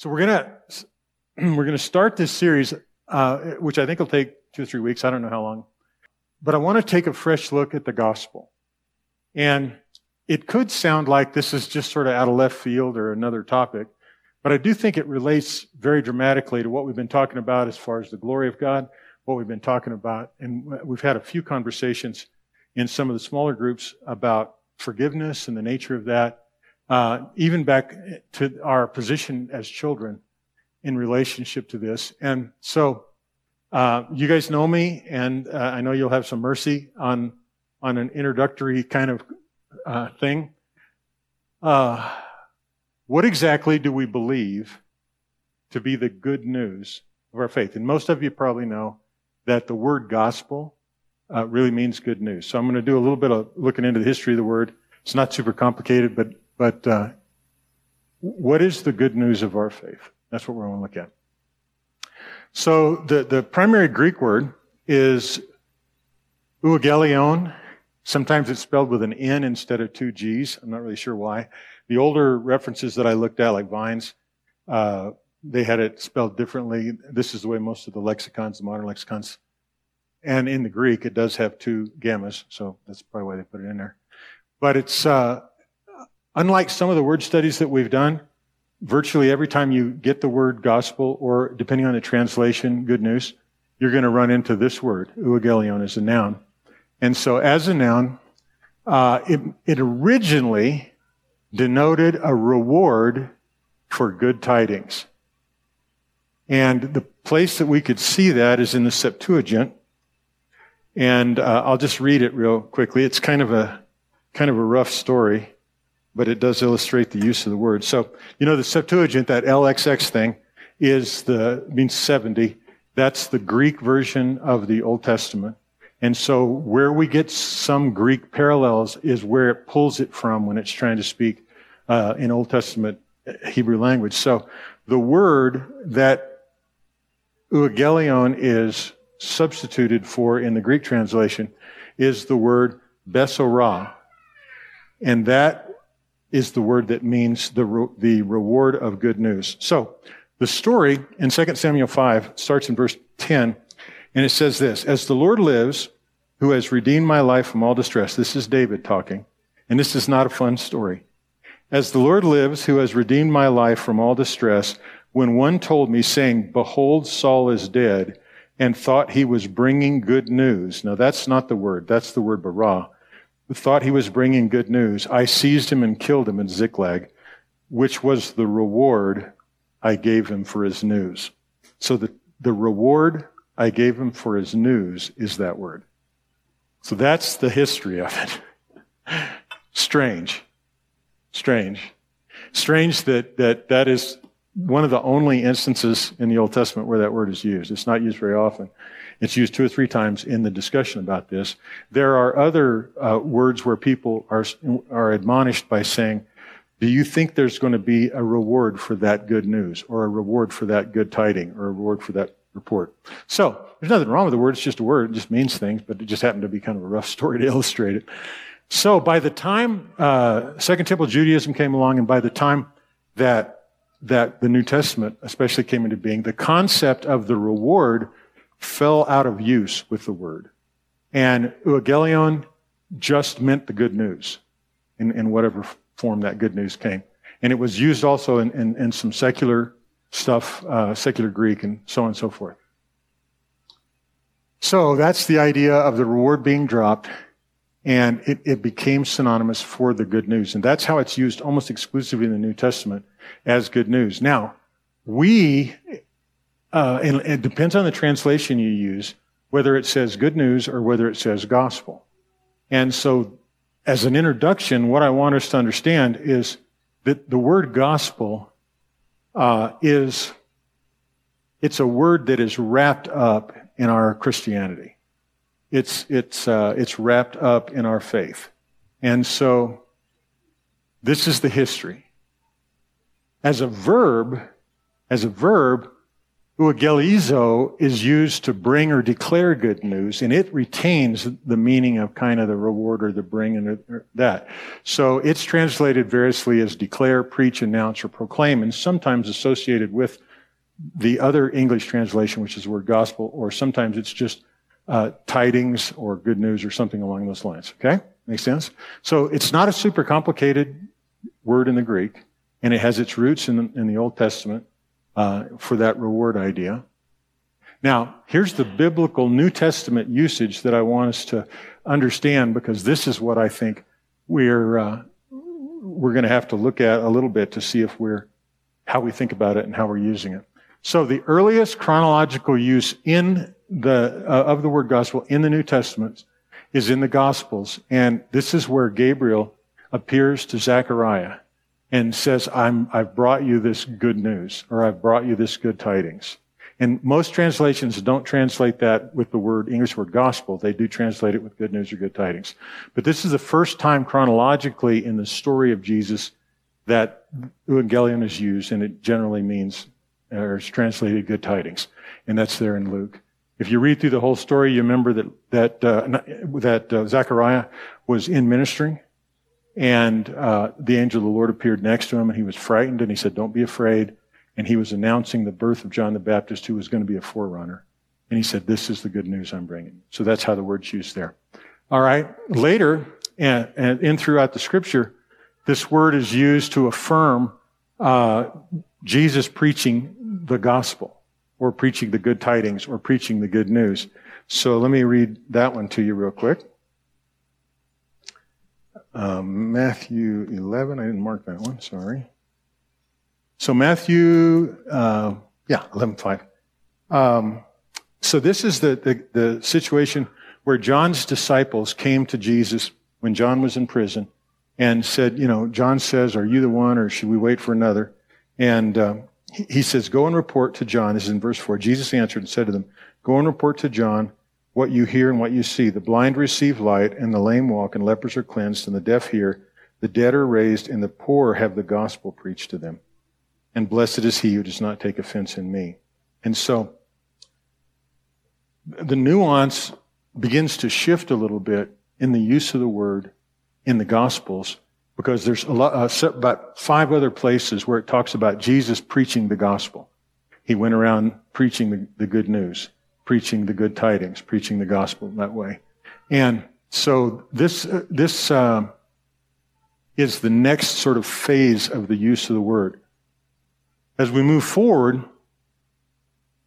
So we're gonna we're gonna start this series, uh, which I think will take two or three weeks. I don't know how long, but I want to take a fresh look at the gospel, and it could sound like this is just sort of out of left field or another topic, but I do think it relates very dramatically to what we've been talking about as far as the glory of God, what we've been talking about, and we've had a few conversations in some of the smaller groups about forgiveness and the nature of that uh, even back to our position as children in relationship to this. And so, uh, you guys know me, and uh, I know you'll have some mercy on on an introductory kind of uh, thing. Uh, what exactly do we believe to be the good news of our faith? And most of you probably know that the word gospel uh, really means good news. So I'm going to do a little bit of looking into the history of the word. It's not super complicated, but but uh, what is the good news of our faith? That's what we're going to look at. So the, the primary Greek word is euangelion. Sometimes it's spelled with an N instead of two G's. I'm not really sure why. The older references that I looked at, like Vines, uh, they had it spelled differently. This is the way most of the lexicons, the modern lexicons, and in the Greek, it does have two gammas, so that's probably why they put it in there. But it's uh, Unlike some of the word studies that we've done, virtually every time you get the word gospel or depending on the translation, good news, you're going to run into this word, euangelion, as a noun. And so as a noun, uh, it, it originally denoted a reward for good tidings. And the place that we could see that is in the Septuagint. And uh, I'll just read it real quickly. It's kind of a kind of a rough story but it does illustrate the use of the word. So, you know, the Septuagint, that LXX thing, is the, means 70. That's the Greek version of the Old Testament. And so where we get some Greek parallels is where it pulls it from when it's trying to speak uh, in Old Testament Hebrew language. So the word that euangelion is substituted for in the Greek translation is the word besorah. And that is the word that means the, re- the reward of good news. So, the story in 2 Samuel 5 starts in verse 10, and it says this As the Lord lives, who has redeemed my life from all distress, this is David talking, and this is not a fun story. As the Lord lives, who has redeemed my life from all distress, when one told me, saying, Behold, Saul is dead, and thought he was bringing good news. Now, that's not the word, that's the word bara thought he was bringing good news, I seized him and killed him in Ziklag, which was the reward I gave him for his news. So the, the reward I gave him for his news is that word. So that's the history of it. Strange. Strange. Strange that, that that is one of the only instances in the Old Testament where that word is used. It's not used very often. It's used two or three times in the discussion about this. There are other uh, words where people are, are admonished by saying, do you think there's going to be a reward for that good news or a reward for that good tiding or a reward for that report? So there's nothing wrong with the word. It's just a word. It just means things, but it just happened to be kind of a rough story to illustrate it. So by the time uh, Second Temple Judaism came along, and by the time that that the New Testament especially came into being, the concept of the reward fell out of use with the word. And euangelion just meant the good news in, in whatever form that good news came. And it was used also in, in, in some secular stuff, uh, secular Greek and so on and so forth. So that's the idea of the reward being dropped and it, it became synonymous for the good news. And that's how it's used almost exclusively in the New Testament as good news. Now, we uh, and it depends on the translation you use, whether it says good news or whether it says gospel. And so, as an introduction, what I want us to understand is that the word gospel uh, is it's a word that is wrapped up in our Christianity. It's it's uh, it's wrapped up in our faith, and so this is the history. As a verb, as a verb, Euangelizo is used to bring or declare good news, and it retains the meaning of kind of the reward or the bring and that. So it's translated variously as declare, preach, announce, or proclaim, and sometimes associated with the other English translation, which is the word gospel, or sometimes it's just uh, tidings or good news or something along those lines. Okay? Makes sense? So it's not a super complicated word in the Greek, and it has its roots in the, in the Old Testament uh, for that reward idea. Now, here's the biblical New Testament usage that I want us to understand because this is what I think we're uh, we're going to have to look at a little bit to see if we're how we think about it and how we're using it. So, the earliest chronological use in the uh, of the word gospel in the New Testament is in the Gospels, and this is where Gabriel appears to Zechariah and says, I'm, I've brought you this good news, or I've brought you this good tidings. And most translations don't translate that with the word, English word gospel. They do translate it with good news or good tidings. But this is the first time chronologically in the story of Jesus that evangelion is used, and it generally means, or is translated good tidings. And that's there in Luke. If you read through the whole story, you remember that, that, uh, that uh, Zechariah was in ministry and uh, the angel of the Lord appeared next to him, and he was frightened, and he said, Don't be afraid. And he was announcing the birth of John the Baptist, who was going to be a forerunner. And he said, This is the good news I'm bringing. So that's how the word's used there. All right. Later, and, and in throughout the scripture, this word is used to affirm uh, Jesus preaching the gospel, or preaching the good tidings, or preaching the good news. So let me read that one to you real quick. Um, Matthew 11. I didn't mark that one. Sorry. So Matthew, uh, yeah, 11:5. Um, so this is the, the, the situation where John's disciples came to Jesus when John was in prison and said, you know, John says, "Are you the one, or should we wait for another?" And um, he, he says, "Go and report to John." This is in verse four. Jesus answered and said to them, "Go and report to John." What you hear and what you see. The blind receive light, and the lame walk, and lepers are cleansed, and the deaf hear. The dead are raised, and the poor have the gospel preached to them. And blessed is he who does not take offense in me. And so, the nuance begins to shift a little bit in the use of the word in the Gospels because there's a lot, uh, about five other places where it talks about Jesus preaching the gospel. He went around preaching the, the good news preaching the good tidings, preaching the gospel that way. And so this, uh, this uh, is the next sort of phase of the use of the word. As we move forward,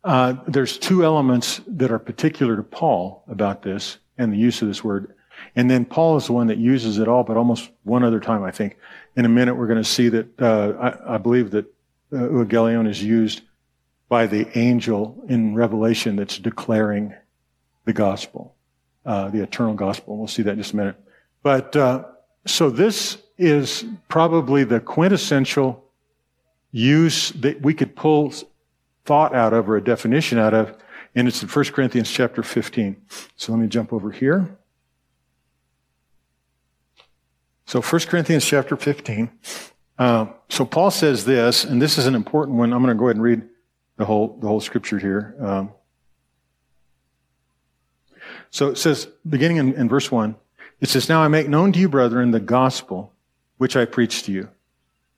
uh, there's two elements that are particular to Paul about this and the use of this word. And then Paul is the one that uses it all, but almost one other time, I think. In a minute, we're going to see that uh, I, I, believe that uh, is used by the angel in Revelation that's declaring the gospel, uh, the eternal gospel. We'll see that in just a minute. But uh, so this is probably the quintessential use that we could pull thought out of or a definition out of, and it's in 1 Corinthians chapter 15. So let me jump over here. So 1 Corinthians chapter 15. Uh, so Paul says this, and this is an important one. I'm going to go ahead and read the whole, the whole scripture here. Um, so it says, beginning in, in verse 1, it says, Now I make known to you, brethren, the gospel which I preached to you.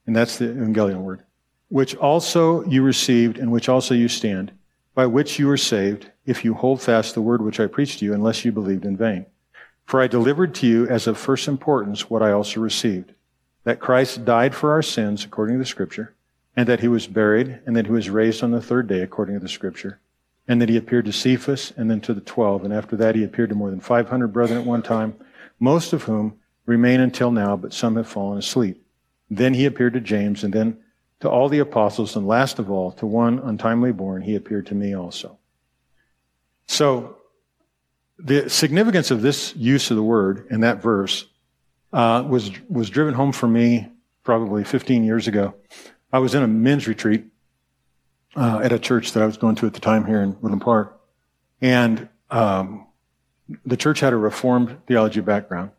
And that's the Evangelion word. Which also you received, and which also you stand, by which you are saved, if you hold fast the word which I preached to you, unless you believed in vain. For I delivered to you as of first importance what I also received, that Christ died for our sins according to the scripture and that he was buried, and that he was raised on the third day, according to the scripture, and that he appeared to Cephas, and then to the twelve, and after that he appeared to more than 500 brethren at one time, most of whom remain until now, but some have fallen asleep. Then he appeared to James, and then to all the apostles, and last of all, to one untimely born, he appeared to me also. So, the significance of this use of the word in that verse uh, was was driven home for me probably 15 years ago I was in a men's retreat uh, at a church that I was going to at the time here in Woodland Park, and um, the church had a Reformed theology background,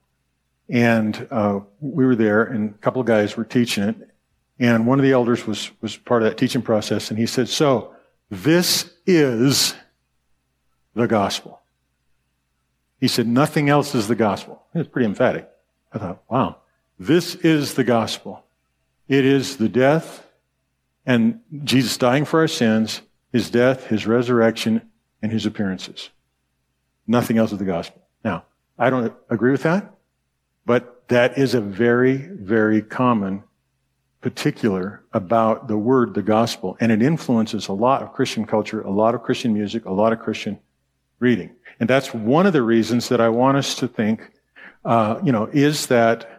and uh, we were there, and a couple of guys were teaching it, and one of the elders was was part of that teaching process, and he said, "So, This is the gospel. He said, nothing else is the gospel. It's pretty emphatic. I thought, wow, this is the gospel. It is the death and Jesus dying for our sins, his death, his resurrection, and his appearances. Nothing else is the gospel. Now, I don't agree with that, but that is a very, very common particular about the word, the gospel, and it influences a lot of Christian culture, a lot of Christian music, a lot of Christian reading. And that's one of the reasons that I want us to think, uh, you know, is that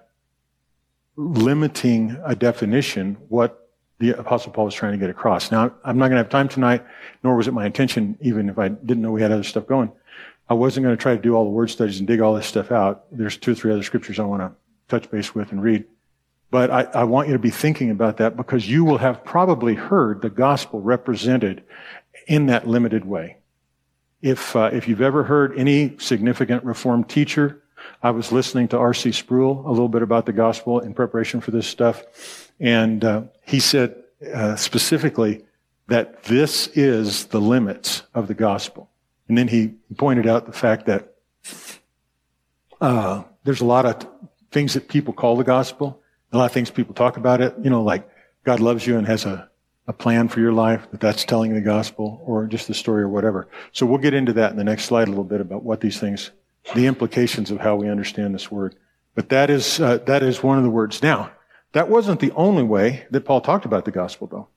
limiting a definition what the Apostle Paul was trying to get across. Now, I'm not going to have time tonight, nor was it my intention, even if I didn't know we had other stuff going. I wasn't going to try to do all the word studies and dig all this stuff out. There's two or three other scriptures I want to touch base with and read. But I, I want you to be thinking about that because you will have probably heard the gospel represented in that limited way. If, uh, if you've ever heard any significant Reformed teacher, I was listening to R.C. Sproul a little bit about the gospel in preparation for this stuff, and uh, he said uh, specifically that this is the limits of the gospel. And then he pointed out the fact that uh, there's a lot of things that people call the gospel, a lot of things people talk about it, you know, like God loves you and has a a plan for your life, that that's telling the gospel or just the story or whatever. So we'll get into that in the next slide a little bit about what these things, the implications of how we understand this word. But that is, uh, that is one of the words. Now, that wasn't the only way that Paul talked about the gospel though.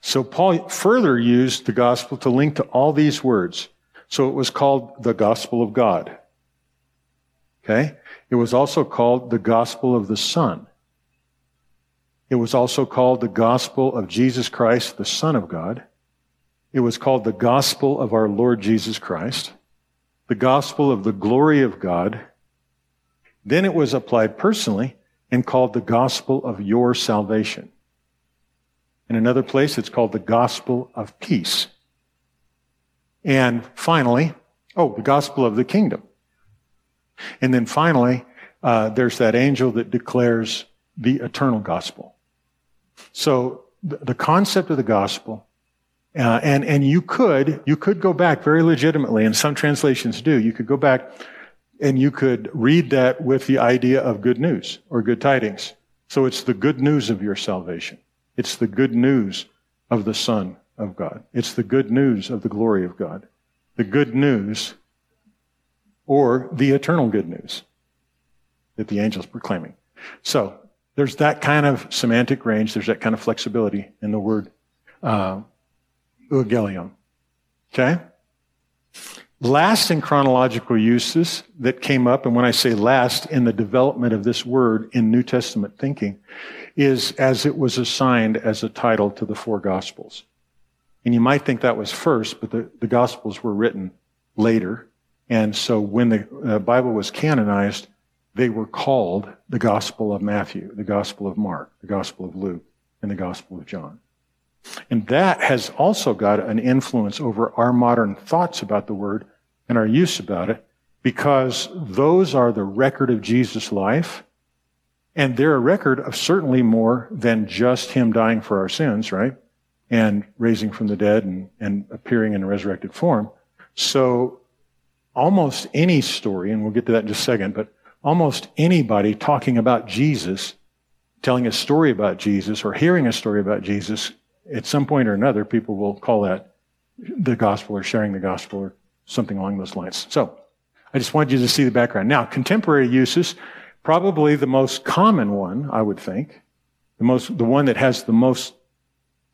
So Paul further used the gospel to link to all these words. So it was called the gospel of God. Okay? It was also called the gospel of the Son. It was also called the gospel of Jesus Christ, the Son of God. It was called the gospel of our Lord Jesus Christ, the gospel of the glory of God. Then it was applied personally and called the gospel of your salvation. In another place, it's called the gospel of peace. And finally, oh, the gospel of the kingdom. And then finally, uh, there's that angel that declares the eternal gospel. So the concept of the gospel, uh, and and you could you could go back very legitimately, and some translations do. You could go back and you could read that with the idea of good news or good tidings. So it's the good news of your salvation. It's the good news of the Son of God. It's the good news of the glory of God. The good news or the eternal good news that the angel's proclaiming. So there's that kind of semantic range, there's that kind of flexibility in the word uh, euangelion. Okay? Last in chronological uses that came up, and when I say last in the development of this word in New Testament thinking, is as it was assigned as a title to the four Gospels. And you might think that was first, but the, the Gospels were written later. And so when the uh, Bible was canonized, they were called the Gospel of Matthew, the Gospel of Mark, the Gospel of Luke, and the Gospel of John. And that has also got an influence over our modern thoughts about the word and our use about it because those are the record of Jesus' life. And they're a record of certainly more than just him dying for our sins, right? And raising from the dead and, and appearing in a resurrected form. So almost any story, and we'll get to that in just a second, but almost anybody talking about Jesus, telling a story about Jesus, or hearing a story about Jesus, at some point or another, people will call that the gospel or sharing the gospel or something along those lines. So, I just wanted you to see the background. Now, contemporary uses, probably the most common one, I would think, the most, the one that has the most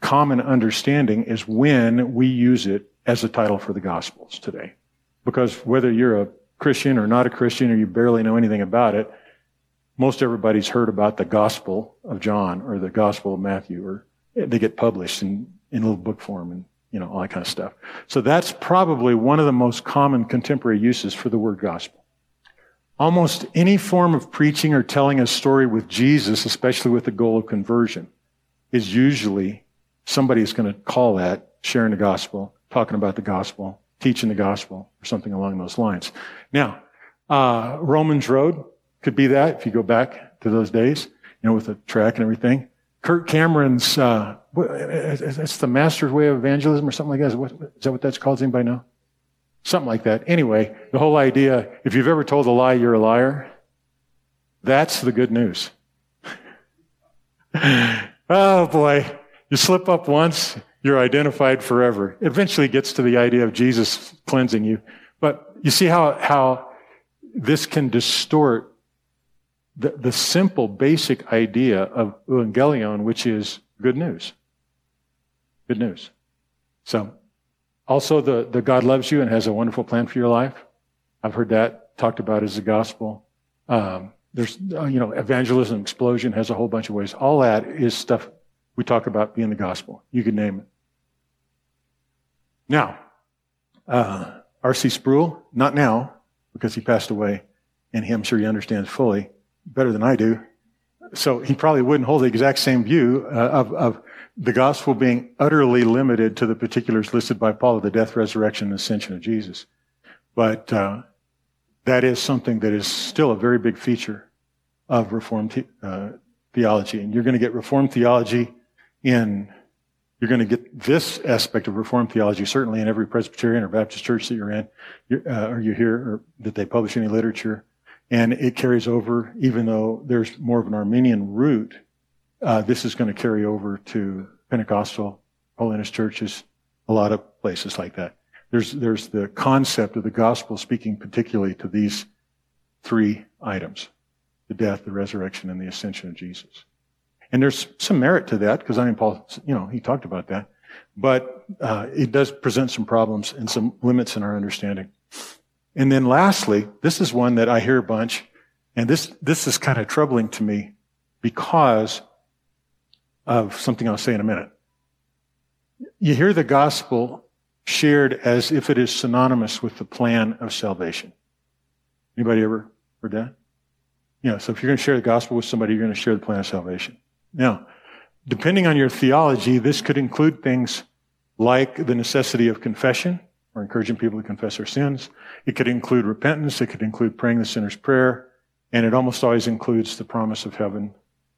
common understanding is when we use it as a title for the gospels today. Because whether you're a Christian or not a Christian or you barely know anything about it, most everybody's heard about the Gospel of John or the Gospel of Matthew, or they get published in, in little book form and you know all that kind of stuff. So that's probably one of the most common contemporary uses for the word gospel. Almost any form of preaching or telling a story with Jesus, especially with the goal of conversion, is usually somebody is going to call that sharing the gospel, talking about the gospel, teaching the gospel, or something along those lines. Now, uh, Romans Road could be that if you go back to those days, you know, with the track and everything. Kirk Cameron's, uh, it's the master's way of evangelism or something like that. Is that what that's called? Does anybody know? Something like that. Anyway, the whole idea, if you've ever told a lie, you're a liar. That's the good news. oh boy. You slip up once, you're identified forever. It eventually gets to the idea of Jesus cleansing you. But you see how, how this can distort the, the simple, basic idea of evangelion, which is good news. Good news. So, also the, the God loves you and has a wonderful plan for your life. I've heard that talked about as the gospel. Um, there's, uh, you know, evangelism explosion has a whole bunch of ways. All that is stuff we talk about being the gospel. You can name it. Now, uh, R.C. Sproul, not now, because he passed away, and he, I'm sure he understands fully better than I do. So he probably wouldn't hold the exact same view uh, of, of the gospel being utterly limited to the particulars listed by Paul of the death, resurrection, and ascension of Jesus. But uh, that is something that is still a very big feature of Reformed uh, theology. And you're going to get Reformed theology in, you're going to get this aspect of Reformed theology certainly in every Presbyterian or Baptist church that you're in, uh, or you hear, or that they publish any literature. And it carries over, even though there's more of an Arminian root, uh, this is going to carry over to Pentecostal, holiness churches, a lot of places like that. There's, there's the concept of the gospel speaking particularly to these three items the death, the resurrection, and the ascension of Jesus. And there's some merit to that because I mean, Paul, you know, he talked about that. But uh, it does present some problems and some limits in our understanding. And then lastly, this is one that I hear a bunch, and this, this is kind of troubling to me because of something I'll say in a minute. You hear the gospel shared as if it is synonymous with the plan of salvation. Anybody ever heard that? Yeah, so if you're going to share the gospel with somebody, you're going to share the plan of salvation. Now, depending on your theology, this could include things like the necessity of confession, or encouraging people to confess their sins. It could include repentance. It could include praying the sinner's prayer. And it almost always includes the promise of heaven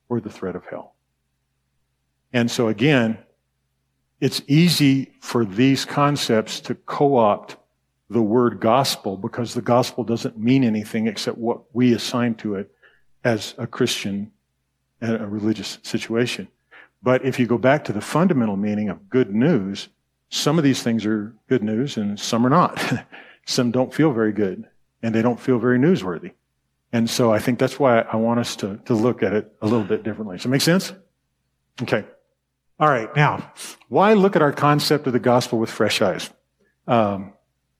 or the threat of hell. And so again, it's easy for these concepts to co-opt the word gospel because the gospel doesn't mean anything except what we assign to it as a Christian and a religious situation. But if you go back to the fundamental meaning of good news, some of these things are good news and some are not. some don't feel very good and they don't feel very newsworthy. And so I think that's why I want us to, to look at it a little bit differently. Does that make sense? Okay. All right. Now, why look at our concept of the gospel with fresh eyes? Um,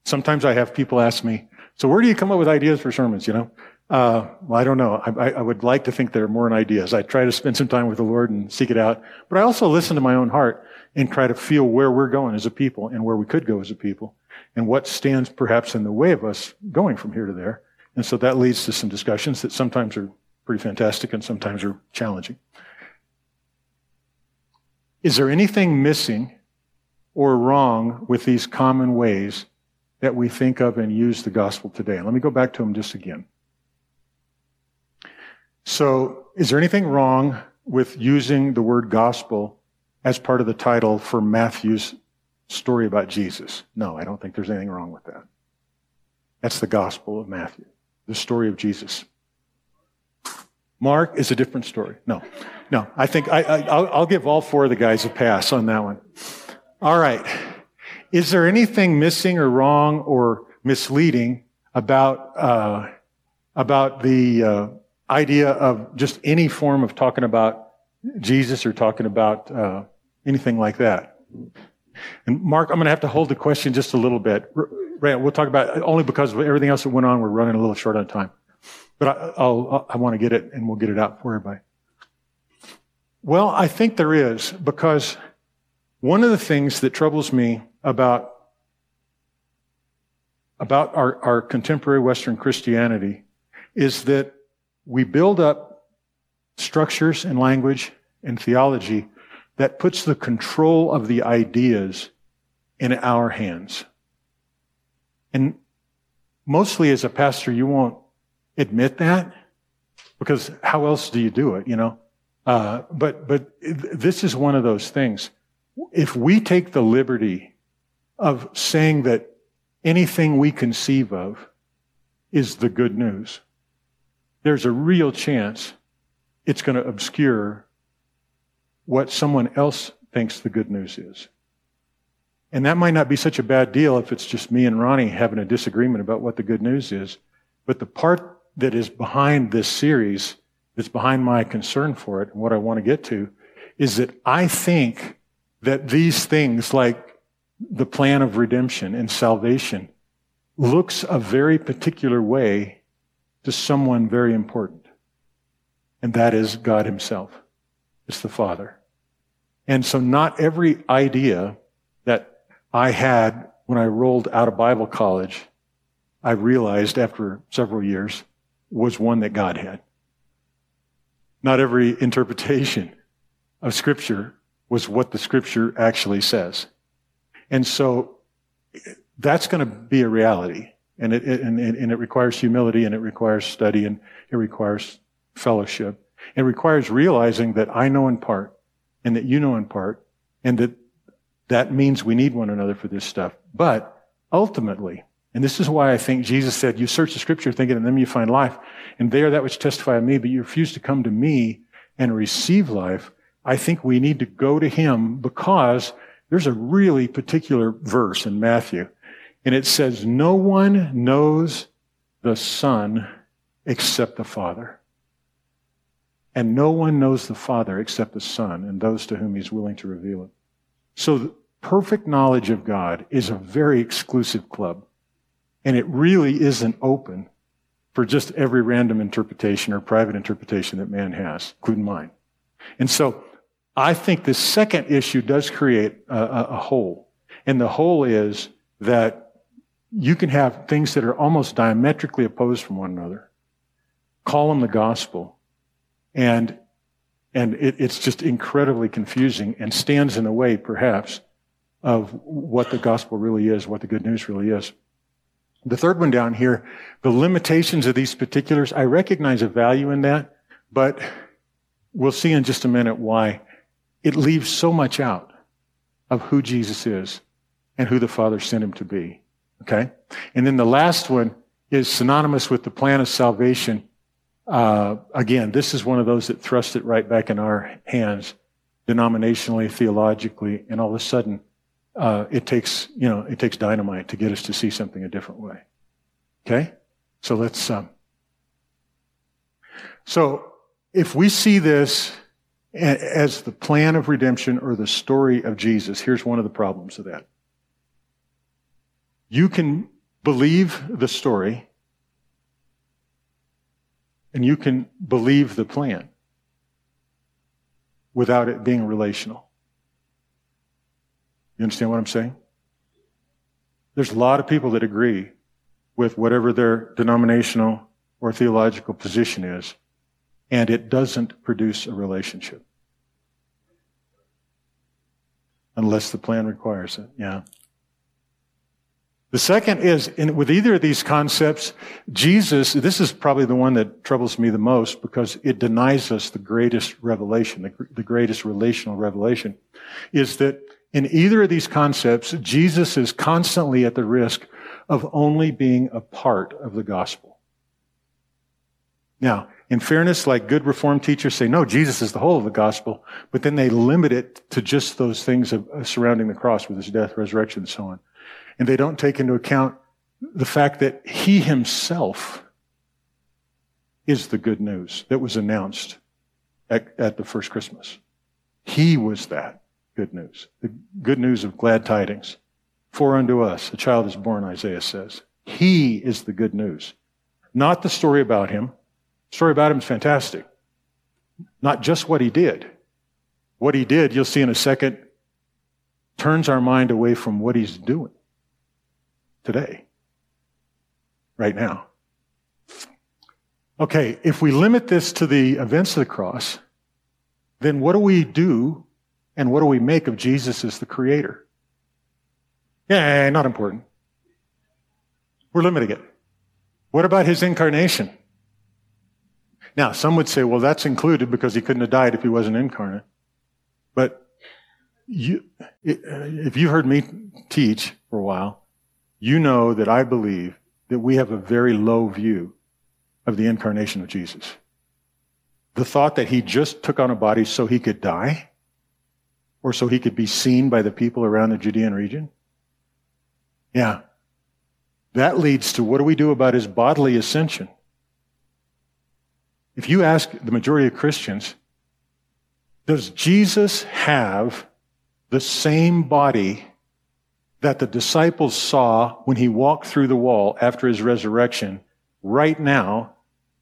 sometimes I have people ask me, so where do you come up with ideas for sermons, you know? Uh, well, I don't know. I, I, would like to think there are more ideas. I try to spend some time with the Lord and seek it out, but I also listen to my own heart and try to feel where we're going as a people and where we could go as a people and what stands perhaps in the way of us going from here to there. And so that leads to some discussions that sometimes are pretty fantastic and sometimes are challenging. Is there anything missing or wrong with these common ways that we think of and use the gospel today? Let me go back to them just again. So, is there anything wrong with using the word gospel as part of the title for Matthew's story about Jesus? No, I don't think there's anything wrong with that. That's the gospel of Matthew, the story of Jesus. Mark is a different story. No, no, I think I, will give all four of the guys a pass on that one. All right. Is there anything missing or wrong or misleading about, uh, about the, uh, idea of just any form of talking about Jesus or talking about uh, anything like that. And Mark, I'm going to have to hold the question just a little bit. We'll talk about only because of everything else that went on. We're running a little short on time, but I, I'll, I want to get it, and we'll get it out for everybody. Well, I think there is because one of the things that troubles me about about our, our contemporary Western Christianity is that we build up structures and language and theology that puts the control of the ideas in our hands. And mostly as a pastor, you won't admit that because how else do you do it, you know? Uh, but but this is one of those things. If we take the liberty of saying that anything we conceive of is the good news, there's a real chance it's going to obscure what someone else thinks the good news is. And that might not be such a bad deal if it's just me and Ronnie having a disagreement about what the good news is. But the part that is behind this series, that's behind my concern for it and what I want to get to, is that I think that these things like the plan of redemption and salvation looks a very particular way to someone very important. And that is God himself. It's the Father. And so not every idea that I had when I rolled out of Bible college, I realized after several years, was one that God had. Not every interpretation of Scripture was what the Scripture actually says. And so that's going to be a reality. And it, and, and it requires humility and it requires study and it requires fellowship. It requires realizing that I know in part and that you know in part and that that means we need one another for this stuff. But ultimately, and this is why I think Jesus said, you search the scripture thinking in them you find life. And they are that which testify of me, but you refuse to come to me and receive life. I think we need to go to him because there's a really particular verse in Matthew. And it says, no one knows the son except the father. And no one knows the father except the son and those to whom he's willing to reveal it. So perfect knowledge of God is a very exclusive club. And it really isn't open for just every random interpretation or private interpretation that man has, including mine. And so I think the second issue does create a, a, a hole. And the hole is that you can have things that are almost diametrically opposed from one another. Call them the gospel. And, and it, it's just incredibly confusing and stands in the way, perhaps, of what the gospel really is, what the good news really is. The third one down here, the limitations of these particulars, I recognize a value in that, but we'll see in just a minute why it leaves so much out of who Jesus is and who the Father sent him to be. Okay? And then the last one is synonymous with the plan of salvation. Uh, again, this is one of those that thrust it right back in our hands, denominationally, theologically, and all of a sudden, uh, it takes, you know, it takes dynamite to get us to see something a different way. Okay? So let's, um, so if we see this as the plan of redemption or the story of Jesus, here's one of the problems of that. You can believe the story and you can believe the plan without it being relational. You understand what I'm saying? There's a lot of people that agree with whatever their denominational or theological position is, and it doesn't produce a relationship. Unless the plan requires it, yeah. The second is, in, with either of these concepts, Jesus, this is probably the one that troubles me the most because it denies us the greatest revelation, the, the greatest relational revelation, is that in either of these concepts, Jesus is constantly at the risk of only being a part of the gospel. Now, in fairness, like good reformed teachers say, no, Jesus is the whole of the gospel, but then they limit it to just those things of, uh, surrounding the cross with his death, resurrection, and so on. And they don't take into account the fact that he himself is the good news that was announced at, at the first Christmas. He was that good news. The good news of glad tidings. For unto us a child is born, Isaiah says. He is the good news. Not the story about him. The story about him is fantastic. Not just what he did. What he did, you'll see in a second, turns our mind away from what he's doing today. Right now. Okay, if we limit this to the events of the cross, then what do we do and what do we make of Jesus as the creator? Yeah, not important. We're limiting it. What about his incarnation? Now, some would say, well, that's included because he couldn't have died if he wasn't incarnate. But you, if you've heard me teach for a while, you know that I believe that we have a very low view of the incarnation of Jesus. The thought that he just took on a body so he could die or so he could be seen by the people around the Judean region. Yeah. That leads to what do we do about his bodily ascension? If you ask the majority of Christians, does Jesus have the same body that the disciples saw when he walked through the wall after his resurrection right now?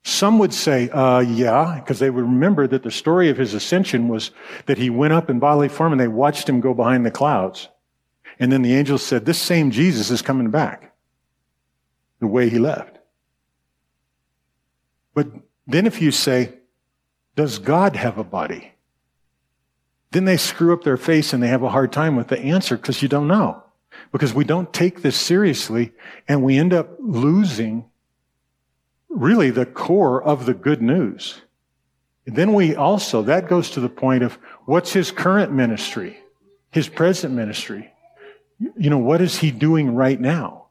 Some would say, uh, yeah, because they would remember that the story of his ascension was that he went up in bodily form and they watched him go behind the clouds. And then the angels said, this same Jesus is coming back the way he left. But then if you say, does God have a body? Then they screw up their face and they have a hard time with the answer because you don't know. Because we don't take this seriously and we end up losing really the core of the good news. And then we also, that goes to the point of what's his current ministry, his present ministry. You know, what is he doing right now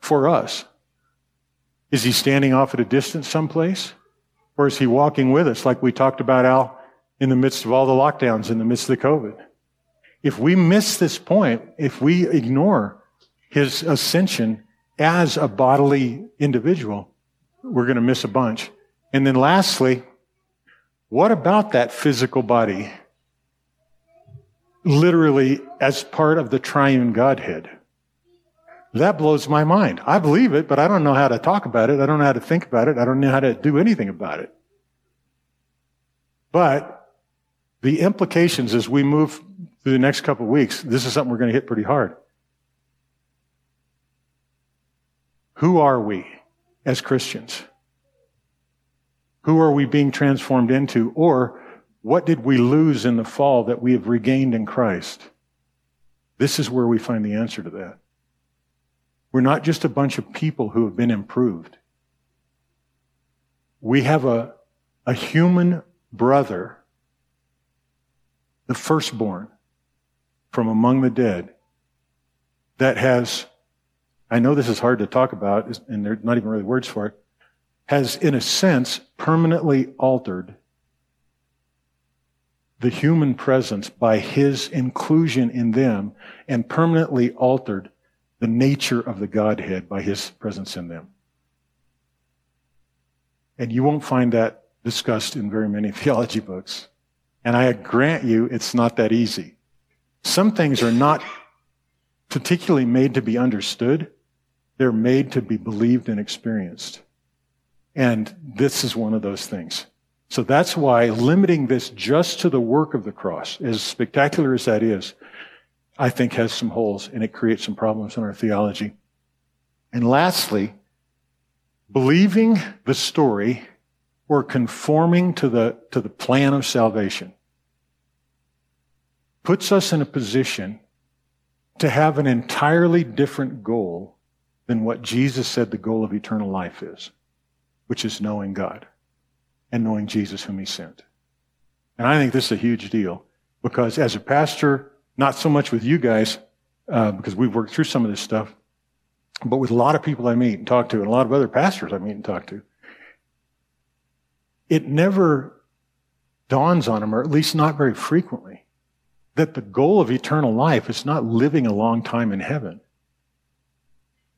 for us? Is he standing off at a distance someplace? Or is he walking with us like we talked about Al in the midst of all the lockdowns, in the midst of the COVID? If we miss this point, if we ignore his ascension as a bodily individual, we're going to miss a bunch. And then lastly, what about that physical body? Literally as part of the triune Godhead. That blows my mind. I believe it, but I don't know how to talk about it. I don't know how to think about it. I don't know how to do anything about it. But the implications as we move through the next couple of weeks, this is something we're going to hit pretty hard. Who are we as Christians? Who are we being transformed into? Or what did we lose in the fall that we have regained in Christ? This is where we find the answer to that. We're not just a bunch of people who have been improved. We have a, a human brother, the firstborn from among the dead, that has, I know this is hard to talk about, and there's not even really words for it, has, in a sense, permanently altered the human presence by his inclusion in them and permanently altered the nature of the Godhead by his presence in them. And you won't find that discussed in very many theology books. And I grant you it's not that easy. Some things are not particularly made to be understood. They're made to be believed and experienced. And this is one of those things. So that's why limiting this just to the work of the cross, as spectacular as that is, I think has some holes and it creates some problems in our theology. And lastly, believing the story or conforming to the, to the plan of salvation puts us in a position to have an entirely different goal than what Jesus said the goal of eternal life is, which is knowing God and knowing Jesus whom he sent. And I think this is a huge deal because as a pastor, not so much with you guys, uh, because we've worked through some of this stuff, but with a lot of people I meet and talk to, and a lot of other pastors I meet and talk to. It never dawns on them, or at least not very frequently, that the goal of eternal life is not living a long time in heaven.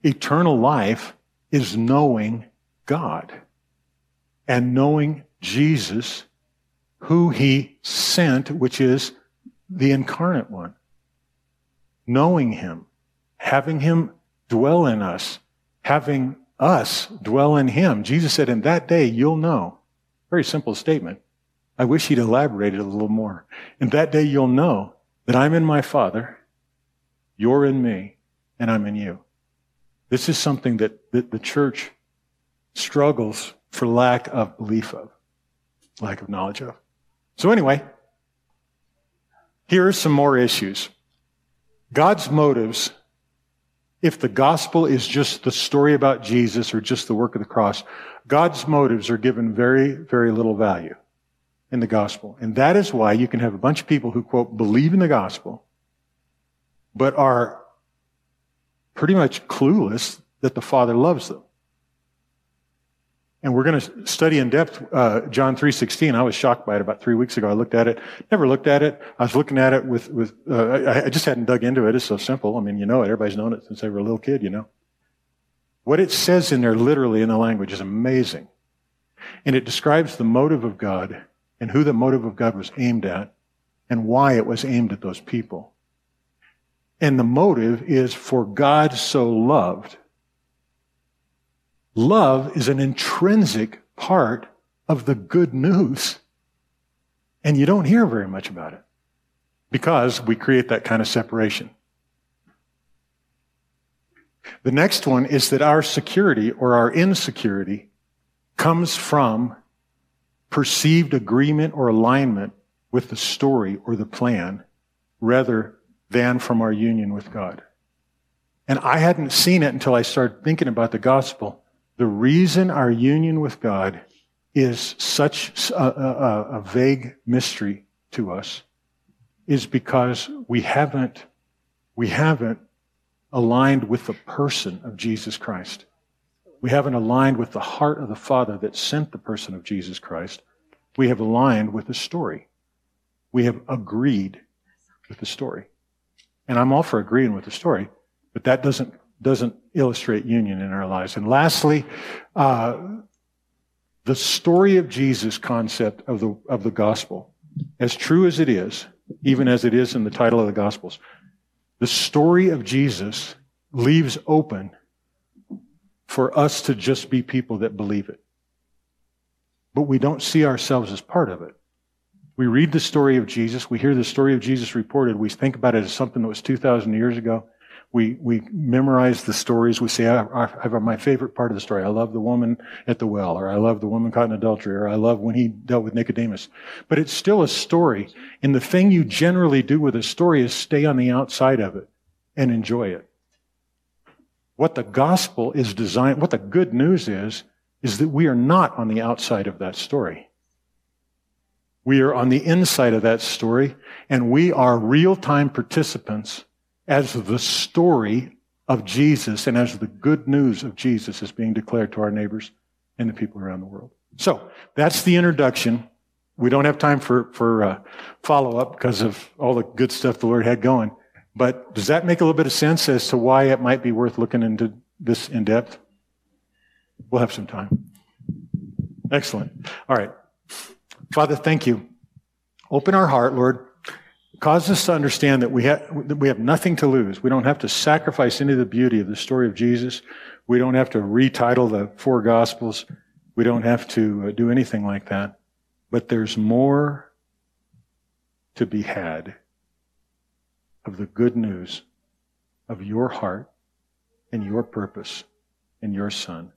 Eternal life is knowing God and knowing Jesus, who he sent, which is the incarnate one. Knowing him, having him dwell in us, having us dwell in him. Jesus said, in that day you'll know. Very simple statement. I wish he'd elaborated a little more. And that day you'll know that I'm in my Father, you're in me, and I'm in you. This is something that, that the church struggles for lack of belief of, lack of knowledge of. So anyway, here are some more issues. God's motives if the gospel is just the story about Jesus or just the work of the cross, God's motives are given very, very little value in the gospel. And that is why you can have a bunch of people who, quote, believe in the gospel, but are pretty much clueless that the Father loves them. And we're going to study in depth uh, John 3.16. I was shocked by it about three weeks ago. I looked at it. Never looked at it. I was looking at it with, with uh, I, I just hadn't dug into it. It's so simple. I mean, you know it. Everybody's known it since they were a little kid, you know. What it says in there literally in the language is amazing. And it describes the motive of God and who the motive of God was aimed at and why it was aimed at those people. And the motive is for God so loved Love is an intrinsic part of the good news. And you don't hear very much about it because we create that kind of separation. The next one is that our security or our insecurity comes from perceived agreement or alignment with the story or the plan rather than from our union with God. And I hadn't seen it until I started thinking about the gospel the reason our union with God is such a, a, a, vague mystery to us is because we haven't, we haven't aligned with the person of Jesus Christ. We haven't aligned with the heart of the Father that sent the person of Jesus Christ. We have aligned with the story. We have agreed with the story. And I'm all for agreeing with the story, but that doesn't doesn't illustrate union in our lives. And lastly, uh, the story of Jesus concept of the, of the gospel, as true as it is, even as it is in the title of the gospels, the story of Jesus leaves open for us to just be people that believe it. But we don't see ourselves as part of it. We read the story of Jesus, we hear the story of Jesus reported, we think about it as something that was 2,000 years ago, we, we memorize the stories. We say, I, I have my favorite part of the story. I love the woman at the well, or I love the woman caught in adultery, or I love when he dealt with Nicodemus. But it's still a story. And the thing you generally do with a story is stay on the outside of it and enjoy it. What the gospel is designed, what the good news is, is that we are not on the outside of that story. We are on the inside of that story, and we are real-time participants as the story of Jesus and as the good news of Jesus is being declared to our neighbors and the people around the world. So that's the introduction. We don't have time for, for uh, follow up because of all the good stuff the Lord had going. But does that make a little bit of sense as to why it might be worth looking into this in depth? We'll have some time. Excellent. All right. Father, thank you. Open our heart, Lord. Cause us to understand that we have, that we have nothing to lose. We don't have to sacrifice any of the beauty of the story of Jesus. We don't have to retitle the four gospels. We don't have to uh, do anything like that. But there's more to be had of the good news of your heart and your purpose and your Son.